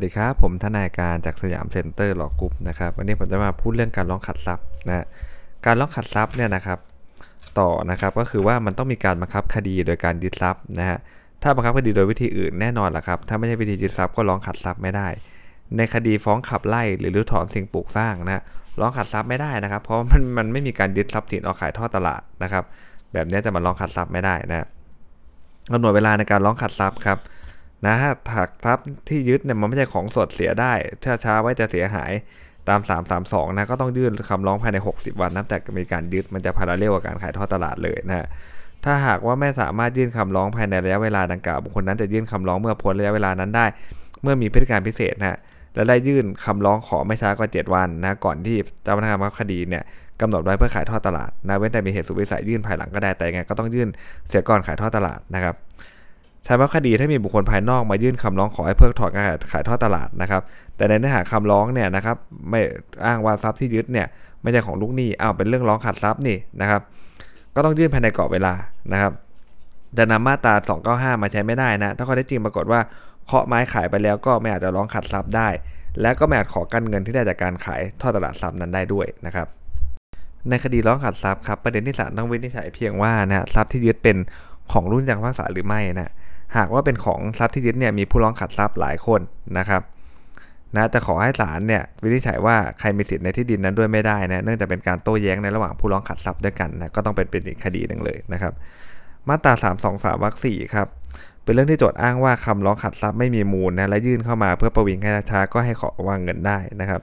วัสดีครับ ผมทนายการจากสยามเซ็นเตอร์ Law Group นะครับวันนี้ผมจะมาพูดเรื่องการร้องขัดทรัพย์นะการร้องขัดทรัพย์เนี่ยนะครับ ต่อนะครับก็คือว่ามันต้องมีการบังคับคดีโดยการยึดทรัพย์นะฮะถ้าบังคับคดีโดยวิธีอื่นแน่นอนแหละครับ ถ้าไม่ใช่วิธียึดทรัพย์ก็ร้องขัดทรัพย์ไม่ได้ ในคดีฟ้องขับไล่หรือรื้อถอนสิ่งปลูกสร้างนะร้องขัดทรัพย์ไม่ได้นะครับ เพราะมันมันไม่มีการยึดทรัพย์สินออกขายทอดตลาดนะครับ แบบนี้จะมาร้องขัดทรัพย์ไม่ได้นะกำหนดเวลาในการร้องขัดทรัพย์ครับ นะถ้าถักทรัพย์ที่ยึดเนี่ยมันไม่ใช่ของสดเสียได้ถ้าช้าไว้จะเสียหายตาม 332 นะก็ต้องยื่นคำร้องภายใน 60 วันนับแต่มีการยึดมันจะพาราเรลกับการขายทอดตลาดเลยนะถ้าหากว่าไม่สามารถยื่นคำร้องภายในระยะเวลาดังกล่าวบุคคลนั้นจะยื่นคำร้องเมื่อพ้นระยะเวลานั้นได้ เมื่อมีพฤติการพิเศษนะและได้ยื่นคำร้องขอไม่ช้ากว่า 7 วันนะก่อนที่เจ้าพนักงานคดีเนี่ยกำหนดไว้เพื่อขายทอดตลาดนะเว้นแต่มีเหตุสุดวิสัยยื่นภายหลังก็ได้แต่ยังไงก็ต้องยื่นเสียก่อนขายทอดตลาดนะครับ ใช้ว่าคดีถ้ามีบุคคลภายนอกมายื่นคำร้องขอให้เพิกถอนการขายทอดตลาดนะครับ แต่ในเนื้อหาคำร้องเนี่ยนะครับไม่อ้างว่าทรัพย์ที่ยึดเนี่ยไม่ใช่ของลูกหนี้อ้าวเป็นเรื่องร้องขัดทรัพย์นี่นะครับ ก็ต้องยื่นภายในกรอบเวลานะครับจะนำมาตรา 295 มาใช้ไม่ได้นะ ถ้าข้อเท็จจริงปรากฏว่าเคาะไม้ขายไปแล้วก็ไม่อาจจะร้องขัดทรัพย์ได้ และก็ไม่อาจขอกันเงินที่ได้จากการขายทอดตลาดทรัพย์นั้นได้ด้วยนะครับ ในคดีร้องขัดทรัพย์ครับประเด็นที่ศาลต้องวินิจฉัยเพียงว่านะทรัพย์ที่ยึดเป็นของรุ่นยังพักษาหรือไม่นะ หากว่าเป็นของทรัพย์ที่ยึดเนี่ยมีผู้ร้องขัดทรัพย์หลายคนนะครับนะจะขอให้ศาลเนี่ยวินิจฉัยว่าใครมีสิทธิ์ในที่ดินนั้นด้วยไม่ได้นะเนื่องจากเป็นการโต้แย้งในระหว่างผู้ร้องขัดทรัพย์ด้วยกันนะก็ต้องเป็นเป็นอีกคดีหนึ่งเลยนะครับ มาตรา 323วรรคสี่ครับเป็นเรื่องที่โจทย์อ้างว่าคำร้องขัดทรัพย์ไม่มีมูลนะและยื่นเข้ามาเพื่อประวิงให้ช้าก็ให้ขอวางเงินได้นะครับ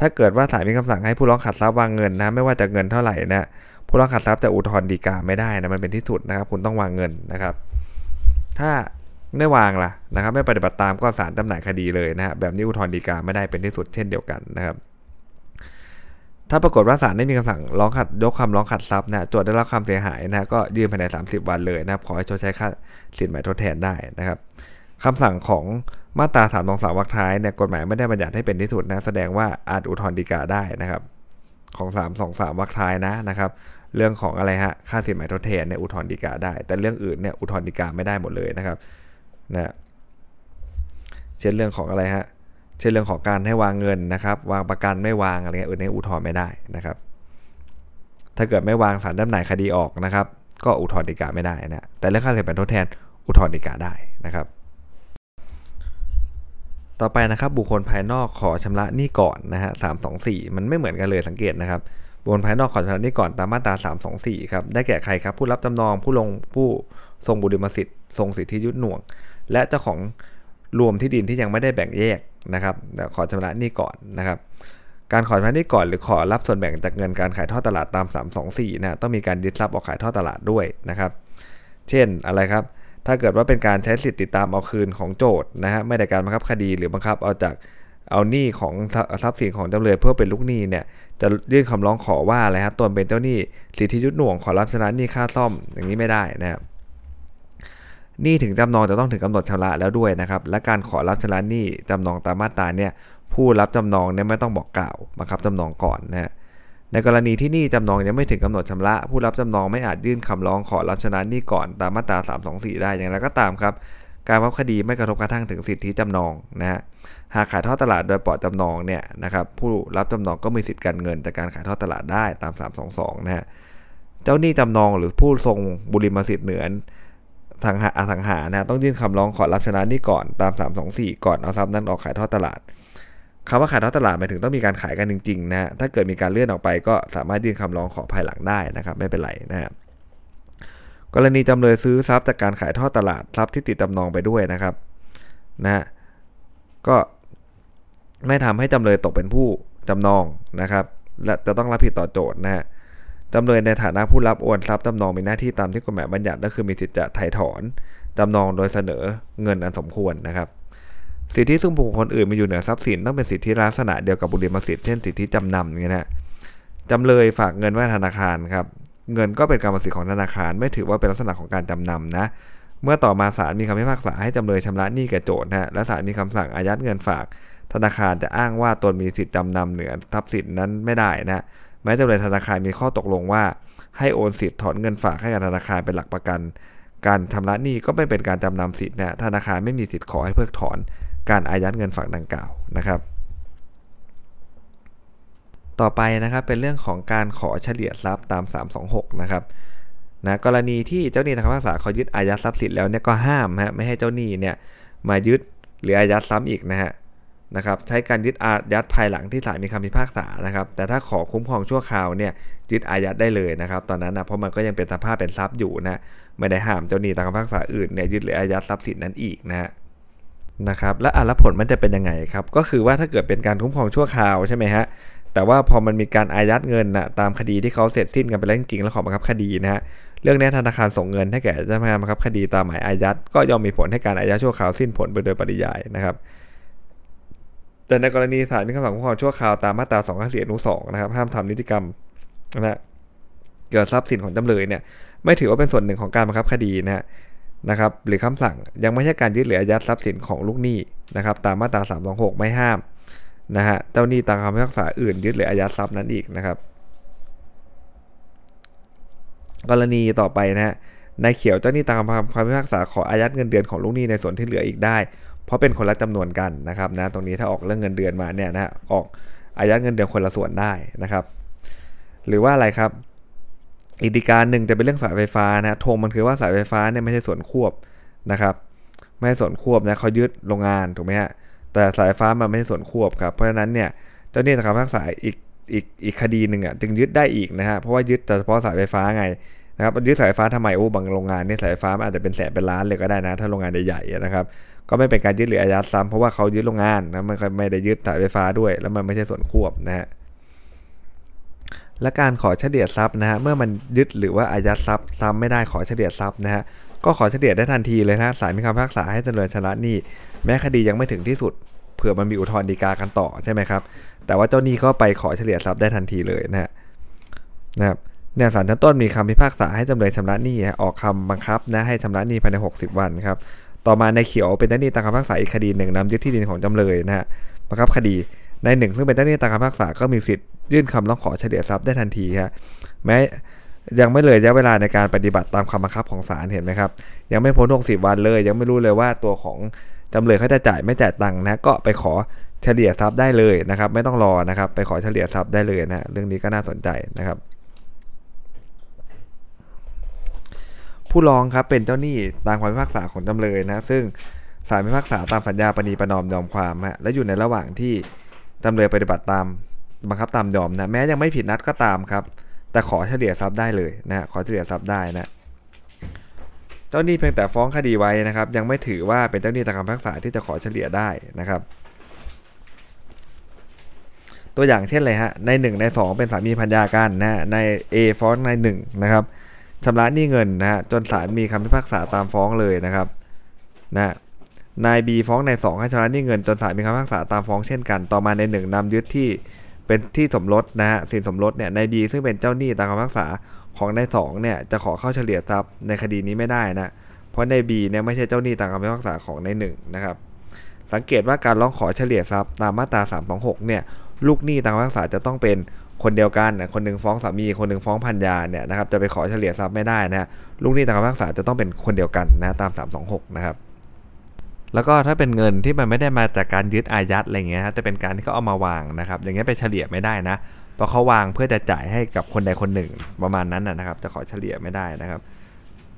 ถ้าเกิดว่าศาลมีคำสั่งให้ผู้ร้องขัดทรัพย์วางเงินนะไม่ว่าจะเงินเท่าไหร่นะผู้ร้องขัดทรัพย์จะอุทธรณ์ฎีกาไม่ได้นะมันเป็นที่สุดนะครับคุณต้องวางเงินนะครับ ถ้าไม่วางล่ะนะครับไม่ปฏิบัติตามก็ศาลจำหน่ายคดีเลยนะฮะแบบนี้อุทธรณ์ฎีกาไม่ได้เป็นที่สุดเช่นเดียวกันนะครับ ถ้าปรากฏว่าศาลได้มีคำสั่งร้องขัดยกคำร้องขัดทรัพย์นะโจทย์ได้รับความเสียหายนะก็ยื่นภายใน 30 วันเลยนะครับขอให้ชดใช้ค่าสินไหมทดแทนได้นะครับคำสั่งของมาตรา3ามสองสามวรรคท้ายเนี่ยกฎหมายไม่ได้บัญญัติให้เป็นที่สุดนะแสดงว่าอาจอุทธรณ์ฎีกาได้นะครับ ของ 3 2 3วรรคท้ายนะนะครับ เรื่องของอะไรฮะค่าสินไหมทดแทนเนี่ยอุทธรณ์ฎีกาได้ แต่เรื่องอื่นเนี่ยอุทธรณ์ฎีกาไม่ได้หมดเลยนะครับนะเช่นเรื่องของอะไรฮะเช่นเรื่องของการให้วางเงินนะครับ วางประกันไม่วางอะไรเงี้ยอื่นในอุทธรณ์ไม่ได้นะครับ ถ้าเกิดไม่วางสารจำหน่ายคดีออกนะครับ ก็อุทธรณ์ฎีกาไม่ได้นะแต่เรื่องค่าสินไหมทดแทนอุทธรณ์ฎีกาได้นะครับต่อไปนะครับบุคคลภายนอกขอชำระหนี้ก่อนนะฮะสามสองสี่มันไม่เหมือนกันเลยสังเกตนะครับ บุคคลภายนอกขอชำระหนี้ก่อนตามมาตรา3 2 4ครับได้แก่ใครครับ ผู้รับจำนองผู้ลงผู้ทรงบุริมสิทธิ์ทรงสิทธิยุทธหน่วง และเจ้าของรวมที่ดินที่ยังไม่ได้แบ่งแยกนะครับขอชำระหนี้ก่อนนะครับ การขอชำระหนี้ก่อนหรือขอรับส่วนแบ่งจากเงินการขายทอดตลาดตาม 324นะต้องมีการยึดทรัพย์ออกขายทอดตลาดด้วยนะครับ เช่นอะไรครับถ้าเกิดว่าเป็นการใช้สิทธิติดตามเอาคืนของโจทย์นะฮะไม่ได้การบังคับคดีหรือบังคับเอาจาก เอาหนี้ของทรัพย์สินของจำเลยเพื่อเป็นลูกหนี้เนี่ยจะยื่นคำร้องขอว่าอะไรครับตนเป็นเจ้าหนี้สิทธิยุทธหน่วงขอรับชำระหนี้ค่าซ่อมอย่างนี้ไม่ได้นะครับหนี้ถึงจำนองจะต้องถึงกำหนดชำระแล้วด้วยนะครับ และการขอรับชำระหนี้จำนองตามมาตราเนี่ยผู้รับจำนองเนี่ยไม่ต้องบอกกล่าวบังคับจำนองก่อนนะฮะในกรณีที่หนี้จำนองยังไม่ถึงกำหนดชำระ ผู้รับจำนองไม่อาจยื่นคำร้องขอรับชำระหนี้ก่อนตามมาตรา 324 ได้อย่างไรก็ตามครับ การวับคดีไม่กระทบกระทั่งถึงสิทธิจำนองนะฮะหากขายทอดตลาดโดยปล่อยจำนองเนี่ยนะครับผู้รับจำนองก็มีสิทธิการเงินจากการขายทอดตลาดได้ตาม 322นะฮะเจ้าหนี้จำนองหรือผู้ทรงบุริมสิทธิ์เหนือสังหาอสังหานะต้องยื่นคำร้องขอรับชนะนี้ก่อนตาม 324 ก่อนเอาทรัพย์นั้นออกขายทอดตลาดคำว่าขายทอดตลาดหมายถึงต้องมีการขายกันจริงๆนะถ้าเกิดมีการเลื่อนออกไปก็สามารถยื่นคำร้องขอภายหลังได้นะครับไม่เป็นไรนะครับ กรณีจำเลยซื้อทรัพย์จากการขายทอดตลาดทรัพย์ที่ติดจำนองไปด้วยนะครับนะก็ไม่ทำให้จำเลยตกเป็นผู้จำนองนะครับ และจะต้องรับผิดต่อโจทย์นะฮะจำเลยในฐานะผู้รับโอนทรัพย์จำนองมีหน้าที่ตามที่กฎหมายบัญญัติก็คือมีสิทธิ์จะไถ่ถอนจำนองโดยเสนอเงินอันสมควรนะครับ สิทธิซึ่งบุคคลอื่นมีอยู่เหนือทรัพย์สินต้องเป็นสิทธิลักษณะเดียวกับบุริมสิทธิ์เช่นสิทธิจำนำอย่างนี้นะจำเลยฝากเงินไว้ธนาคารครับ เงินก็เป็นกรรมสิทธิ์ของธนาคาร ไม่ถือว่าเป็นลักษณะของการจำนำนะเมื่อต่อมาศาลมีคำพิพากษาให้จำเลยชำระหนี้แก่โจทย์นะและศาลมีคำสั่งอายัดเงินฝาก ธนาคารจะอ้างว่าตนมีสิทธิจำนำเหนือทรัพย์สินนั้นไม่ได้นะแม้จำเลยธนาคารมีข้อตกลงว่า ให้โอนสิทธิ์ถอนเงินฝากให้กับธนาคารเป็นหลักประกัน การชำระหนี้ก็ไม่เป็นการจำนำสิทธิ์นะธนาคารไม่มีสิทธิ์ขอให้เพิกถอน การอายัดเงินฝากดังกล่าวนะครับ ต่อไปนะครับเป็นเรื่องของการขอเฉลี่ยทรัพย์ตาม 326 นะครับนะกรณีที่เจ้าหนี้ทางภาษาเขายึดอายัดทรัพย์สินแล้วเนี่ยก็ห้ามฮะไม่ให้เจ้าหนี้เนี่ยมายึดหรืออายัดซ้ำอีกนะฮะนะครับใช้การยึดอายัดภายหลังที่ศาลมีคำพิพากษานะครับ แต่ถ้าขอคุ้มครองชั่วคราวเนี่ยยึดอายัดได้เลยนะครับ ตอนนั้นนะเพราะมันก็ยังเป็นสภาพเป็นทรัพย์อยู่นะไม่ได้ห้ามเจ้าหนี้ตามคำพิพากษาอื่นเนี่ยยึดหรืออายัดทรัพย์สินนั้นอีกนะฮะนะครับและอัลผลมันจะเป็นยังไงครับก็คือว่าถ้าเกิดเป็นการคุ้มครองชั่วคราวใช่ไหมฮะ แต่ว่าพอมันมีการอายัดเงินนะตามคดีที่เขาเสร็จสิ้นกันไปแล้วจริงๆแล้วขอบังคับคดีนะฮะเรื่องนี้ธนาคารส่งเงินให้แก่เจ้าพนักงานบังคับคดีตามหมายอายัดก็ย่อมมีผลให้การอายัดชั่วคราวสิ้นผลไปโดยปริยายนะครับ แต่ในกรณีศาลมีคำสั่งคุ้มครองชั่วคราวตามมาตรา2 5 4อนุ2นะครับห้ามทำนิติกรรมนะเกี่ยวกับทรัพย์สินของจำเลยเนี่ยไม่ถือว่าเป็นส่วนหนึ่งของการบังคับคดีนะฮะนะครับหรือคำสั่งยังไม่ใช่การยึดหรืออายัดทรัพย์สินของลูกหนี้นะครับตามมาตรา326 ไม่ห้าม นะฮะเจ้าหนี้ตามคำพิพากษาอื่นยึดหรืออายัดทรัพย์นั้นอีกนะครับ กรณีต่อไปนะฮะนายเขียวเจ้าหนี้ตามคำพิพากษาขออายัดเงินเดือนของลูกหนี้ในส่วนที่เหลืออีกได้ เพราะเป็นคนละจำนวนกันนะครับนะตรงนี้ถ้าออกเรื่องเงินเดือนมาเนี่ยนะออกอายัดเงินเดือนคนละส่วนได้นะครับ หรือว่าอะไรครับ อีกดีการหนึ่งจะเป็นเรื่องสายไฟฟ้านะทงมันคือว่าสายไฟฟ้าเนี่ยไม่ใช่ส่วนควบนะครับ ไม่ใช่ส่วนควบนะเขายึดโรงงานถูกไหมฮะ แต่สายฟ้ามันไม่ใช่ส่วนควบครับเพราะฉะนั้นเนี่ยเจ้าหนี้ตาคำพิพากษาอีกอีกอีกคดีหนึ่งอะจึงยึดได้อีกนะฮะเพราะว่ายึดแต่เฉพาะสายไฟฟ้าไงนะครับยึดสายไฟฟ้าทำไมโอ้บางโรงงานเนี่ยสายไฟฟ้าอาจจะเป็นแสนเป็นล้านเลยก็ได้นะ ถ้าโรงงานใหญ่ๆนะครับก็ไม่เป็นการยึดหรืออายัดซ้ำเพราะว่าเขายึดโรงงานนะมันไม่ได้ยึดสายไฟฟ้าด้วย แล้วมันไม่ใช่ส่วนควบนะฮะและการขอเฉลี่ยทรัพย์นะฮะเมื่อมันยึดหรือว่าอายัดทรัพย์ซ้ำไม่ได้ขอเฉลี่ยทรัพย์นะฮะ ก็ขอเฉลี่ยได้ทันทีเลยนะศาลมีคำพิพากษาให้จำเลยชนะหนี้แม้คดียังไม่ถึงที่สุดเผื่อมันมีอุทธรณ์ฎีกากันต่อใช่ไหมครับ แต่ว่าเจ้าหนี้ก็ไปขอเฉลี่ยทรัพย์ได้ทันทีเลยนะฮะนะครับเนี่ยศาลชั้นต้นมีคำพิพากษาให้จำเลยชำระหนี้ออกคำบังคับนะให้ชำระหนี้ภายใน 60 วันครับต่อมาในเขียวเป็นเจ้าหนี้ตามคำพิพากษาอีกคดีหนึ่งนำยึดที่ดินของจำเลยนะฮะบังคับคดีในหนึ่งซึ่งเป็นเจ้าหนี้ตามคำพิพากษาก็มีสิทธิ์ยื่นคำร้องขอเฉลี่ยทรัพย์ได้ทันทีครับแม้ ยังไม่เลยระยะเวลาในการปฏิบัติตามคำบังคับของศาลเห็นไหมครับ ยังไม่พ้น 60 วันเลย ยังไม่รู้เลยว่าตัวของจำเลยเขาจะจ่ายไม่จ่ายตังค์นะก็ไปขอเฉลี่ยทรัพย์ได้เลยนะครับ ไม่ต้องรอนะครับ ไปขอเฉลี่ยทรัพย์ได้เลยนะเรื่องนี้ก็น่าสนใจนะครับ ผู้ร้องครับเป็นเจ้าหนี้ตามความพิพากษาของจำเลยนะ ซึ่งศาลพิพากษาตามสัญญาปณีประนอมยอมความฮะและอยู่ในระหว่างที่จำเลยปฏิบัติตามบังคับตามยอมนะแม้ยังไม่ผิดนัดก็ตามครับ แต่ขอเฉลี่ยทรัพย์ได้เลยนะขอเฉลี่ยทรัพย์ได้นะเจ้าหนี้เพียงแต่ฟ้องคดีไว้นะครับ ยังไม่ถือว่าเป็นเจ้าหนี้ตามคำพิพากษาที่จะขอเฉลี่ยได้นะครับ ตัวอย่างเช่นเลยฮะใน 1 ใน 2 เป็นสามีพันยากันนะใน A ฟ้องใน1นะครับชำระหนี้เงินนะฮะจนศาลมีคำพิพากษาตามฟ้องเลยนะครับนะนาย B ฟ้องใน2ให้ชำระหนี้เงินจนศาลมีคำพิพากษาตามฟ้องเช่นกัน ต่อมาใน1นำยึดที่ เป็นที่สมรสนะฮะสินสมรสเนี่ยนาย B ซึ่งเป็นเจ้าหนี้ตามคำพิพากษาของนาย2เนี่ยจะขอเข้าเฉลี่ยทรัพย์ในคดีนี้ไม่ได้นะเพราะนาย B เนี่ยไม่ใช่เจ้าหนี้ตามคำพิพากษาของนาย1นะครับสังเกตว่าการร้องขอเฉลี่ยทรัพย์ตามมาตรา326เนี่ยลูกหนี้ตามคำพิพากษาจะต้องเป็นคนเดียวกันนะคนหนึ่งฟ้องสามีคนหนึ่งฟ้องพันยาเนี่ยนะครับจะไปขอเฉลี่ยทรัพย์ไม่ได้นะลูกหนี้ตามคำพิพากษาจะต้องเป็นคนเดียวกันนะตาม 326 นะครับ แล้วก็ถ้าเป็นเงินที่มันไม่ได้มาจากการยึดอายัดอะไรเงี้ยแต่เป็นการที่เขาเอามาวางนะครับ อย่างเงี้ยไปเฉลี่ยไม่ได้นะเพราะเขาวางเพื่อจะจ่ายให้กับคนใดคนหนึ่งประมาณนั้นนะครับ จะขอเฉลี่ยไม่ได้นะครับ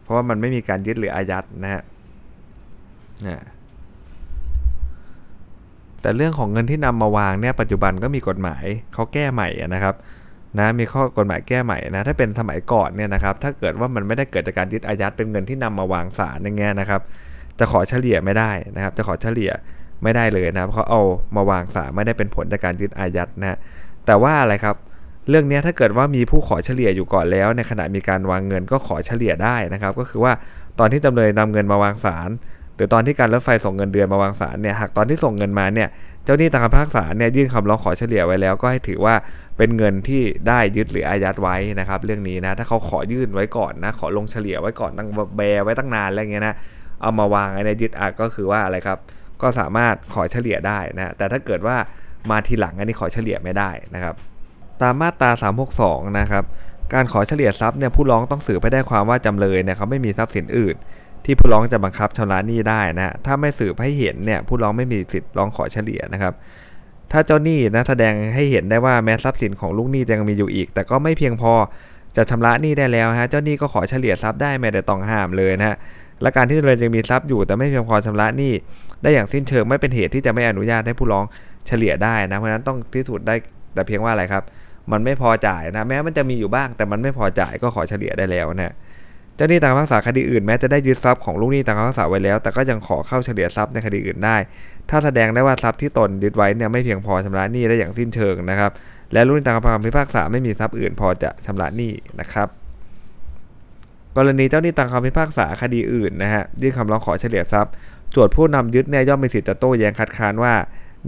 เพราะว่ามันไม่มีการยึดหรืออายัดนะฮะแต่เรื่องของเงินที่นำมาวางเนี่ยปัจจุบันก็มีกฎหมายเขาแก้ใหม่นะครับนะมีข้อกฎหมายแก้ใหม่นะถ้าเป็นสมัยก่อนเนี่ยนะครับ ถ้าเกิดว่ามันไม่ได้เกิดจากการยึดอายัดเป็นเงินที่นำมาวางศาลอย่างเงี้ยนะครับ จะขอเฉลี่ยไม่ได้นะครับ จะขอเฉลี่ยไม่ได้เลยนะเพราะเขาเอามาวางศาไม่ได้เป็นผลจากการยึดอายัดนะแต่ว่าอะไรครับเรื่องนี้ถ้าเกิดว่ามีผู้ขอเฉลี่ยอยู่ก่อนแล้ว ในขณะมีการวางเงินก็ขอเฉลี่ยได้นะครับ ก็คือว่าตอนที่จำเลยนำเงินมาวางศาลหรือตอนที่การรถไฟส่งเงินเดือนมาวางศาลเนี่ยหากตอนที่ส่งเงินมาเนี่ยเจ้าหนี้ตามคำพิพากษาเนี่ยยื่นคำร้องขอเฉลี่ยไว้แล้ว ก็ให้ถือว่าเป็นเงินที่ได้ยึดหรืออายัดไว้นะครับ เรื่องนี้นะถ้าเขาขอยื่นไว้ก่อนนะขอลงเฉลี่ยไว้ก่อนตั้งแบไว้ตั้งนานอะไรเงี้ยนะ เอามาวางในยึดอาก็คือว่าอะไรครับ ก็สามารถขอเฉลี่ยได้นะแต่ถ้าเกิดว่ามาทีหลังอันนี้ขอเฉลี่ยไม่ได้นะครับ ตามมาตรา 362 นะครับการขอเฉลี่ยทรัพย์เนี่ยผู้ร้องต้องสืบไปได้ความว่าจำเลยเนี่ยเขาไม่มีทรัพย์สินอื่น ที่ผู้ร้องจะบังคับชำระหนี้ได้นะถ้าไม่สืบให้เห็นเนี่ยผู้ร้องไม่มีสิทธิ์ร้องขอเฉลี่ยนะครับถ้าเจ้าหนี้นะแสดงให้เห็นได้ว่าแม้ทรัพย์สินของลูกหนี้ยังมีอยู่อีก แต่ก็ไม่เพียงพอจะชำระหนี้ได้แล้วฮะเจ้าหนี้ก็ขอเฉลี่ยทรัพย์ได้ไม่ได้ต้องห้ามเลยนะฮะ และการที่จำเลยยังมีทรัพย์อยู่ แต่ไม่เพียงพอชำระหนี้ได้อย่างสิ้นเชิงไม่เป็นเหตุที่จะไม่อนุญาตให้ผู้ร้องเฉลี่ยได้นะเพราะนั้นต้องพิสูจน์ได้แต่เพียงว่าอะไรครับ มันไม่พอจ่ายนะแม้มันจะมีอยู่บ้าง แต่มันไม่พอจ่ายก็ขอเฉลี่ยได้แล้วนะเจ้าหนี้ต่างคำพิพากษาคดีอื่นแม้จะได้ยึดทรัพย์ของลูกหนี้ต่างคำพิพากษาไว้แล้ว แต่ก็ยังขอเข้าเฉลี่ยทรัพย์ในคดีอื่นได้ ถ้าแสดงได้ว่าทรัพย์ที่ตนยึดไว้เนี่ยไม่เพียงพอชำระหนี้ได้อย่างสิ้นเชิงนะครับและลูกหนี้ต่างคำพิพากษาไม่มีทรัพย์อื่นพอจะชำระหนี้นะครับ กรณีเจ้าหนี้ต่างคำพิพากษาคดีอื่นนะฮะยื่นคำร้องขอเฉลี่ยทรัพย์โจทย์ผู้นำยึดเนี่ยย่อมมีสิทธิ์จะโต้แย้งคัดค้านว่า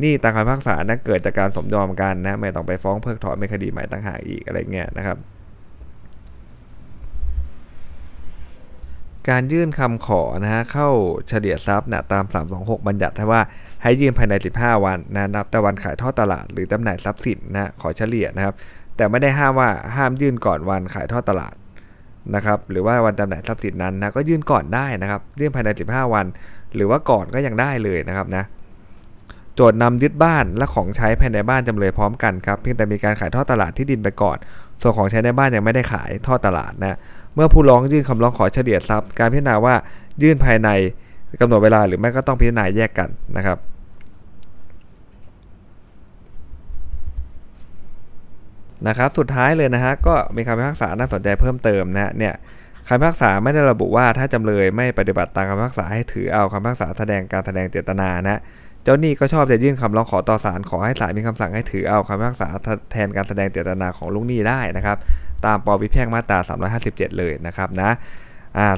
นี้ต่างคำพิพากษานั้นเกิดจากการสมยอมกันนะไม่ต้องไปฟ้องเพิกถอนเป็นคดีใหม่ต่างหากอีกอะไรเงี้ยนะครับ การยื่นคำขอนะฮะเข้าเฉลี่ยทรัพย์นะตาม 326 บัญญัติว่าให้ยื่นภายใน 15 วันนะนับแต่วันขายทอดตลาดหรือจำหน่ายทรัพย์สินนะขอเฉลี่ยนะครับ แต่ไม่ได้ห้ามว่าห้ามยื่นก่อนวันขายทอดตลาด นะครับหรือว่าวันจำหน่ายทรัพย์สินนั้นนะก็ยื่นก่อนได้นะครับยื่นภายใน 15 วัน หรือว่าก่อนก็ยังได้เลยนะครับนะโจทย์นำยึดบ้านและของใช้ภายในบ้านจำเลยพร้อมกันครับเพียงแต่มีการขายทอดตลาดที่ดินไปก่อน ส่วนของใช้ในบ้านยังไม่ได้ขายทอดตลาดนะเมื่อผู้ร้องยื่นคำร้องขอเฉลี่ยทรัพย์ การพิจารณาว่ายื่นภายในกำหนดเวลาหรือไม่ก็ต้องพิจารณาแยกกันนะครับ นะครับสุดท้ายเลยนะฮะก็มีคำพิพากษาน่าสนใจเพิ่มเติมนะฮะเนี่ยคำพิพากษาไม่ได้ระบุว่าถ้าจำเลยไม่ปฏิบัติตามคำพิพากษาให้ถือเอาคำพิพากษาแสดงการแสดงเจตนานะเจ้าหนี้ก็ชอบจะยื่นคำร้องขอต่อศาลขอให้ศาลมีคำสั่งให้ถือเอาคำพิพากษาแทนการแสดงเจตนาของลูกหนี้ได้นะครับตามปวิแพ่งมาตรา 357 เลยนะครับนะ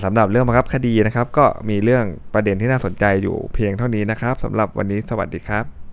สำหรับเรื่องบังคับคดีนะครับ ก็มีเรื่องประเด็นที่น่าสนใจอยู่เพียงเท่านี้นะครับสำหรับวันนี้สวัสดีครับ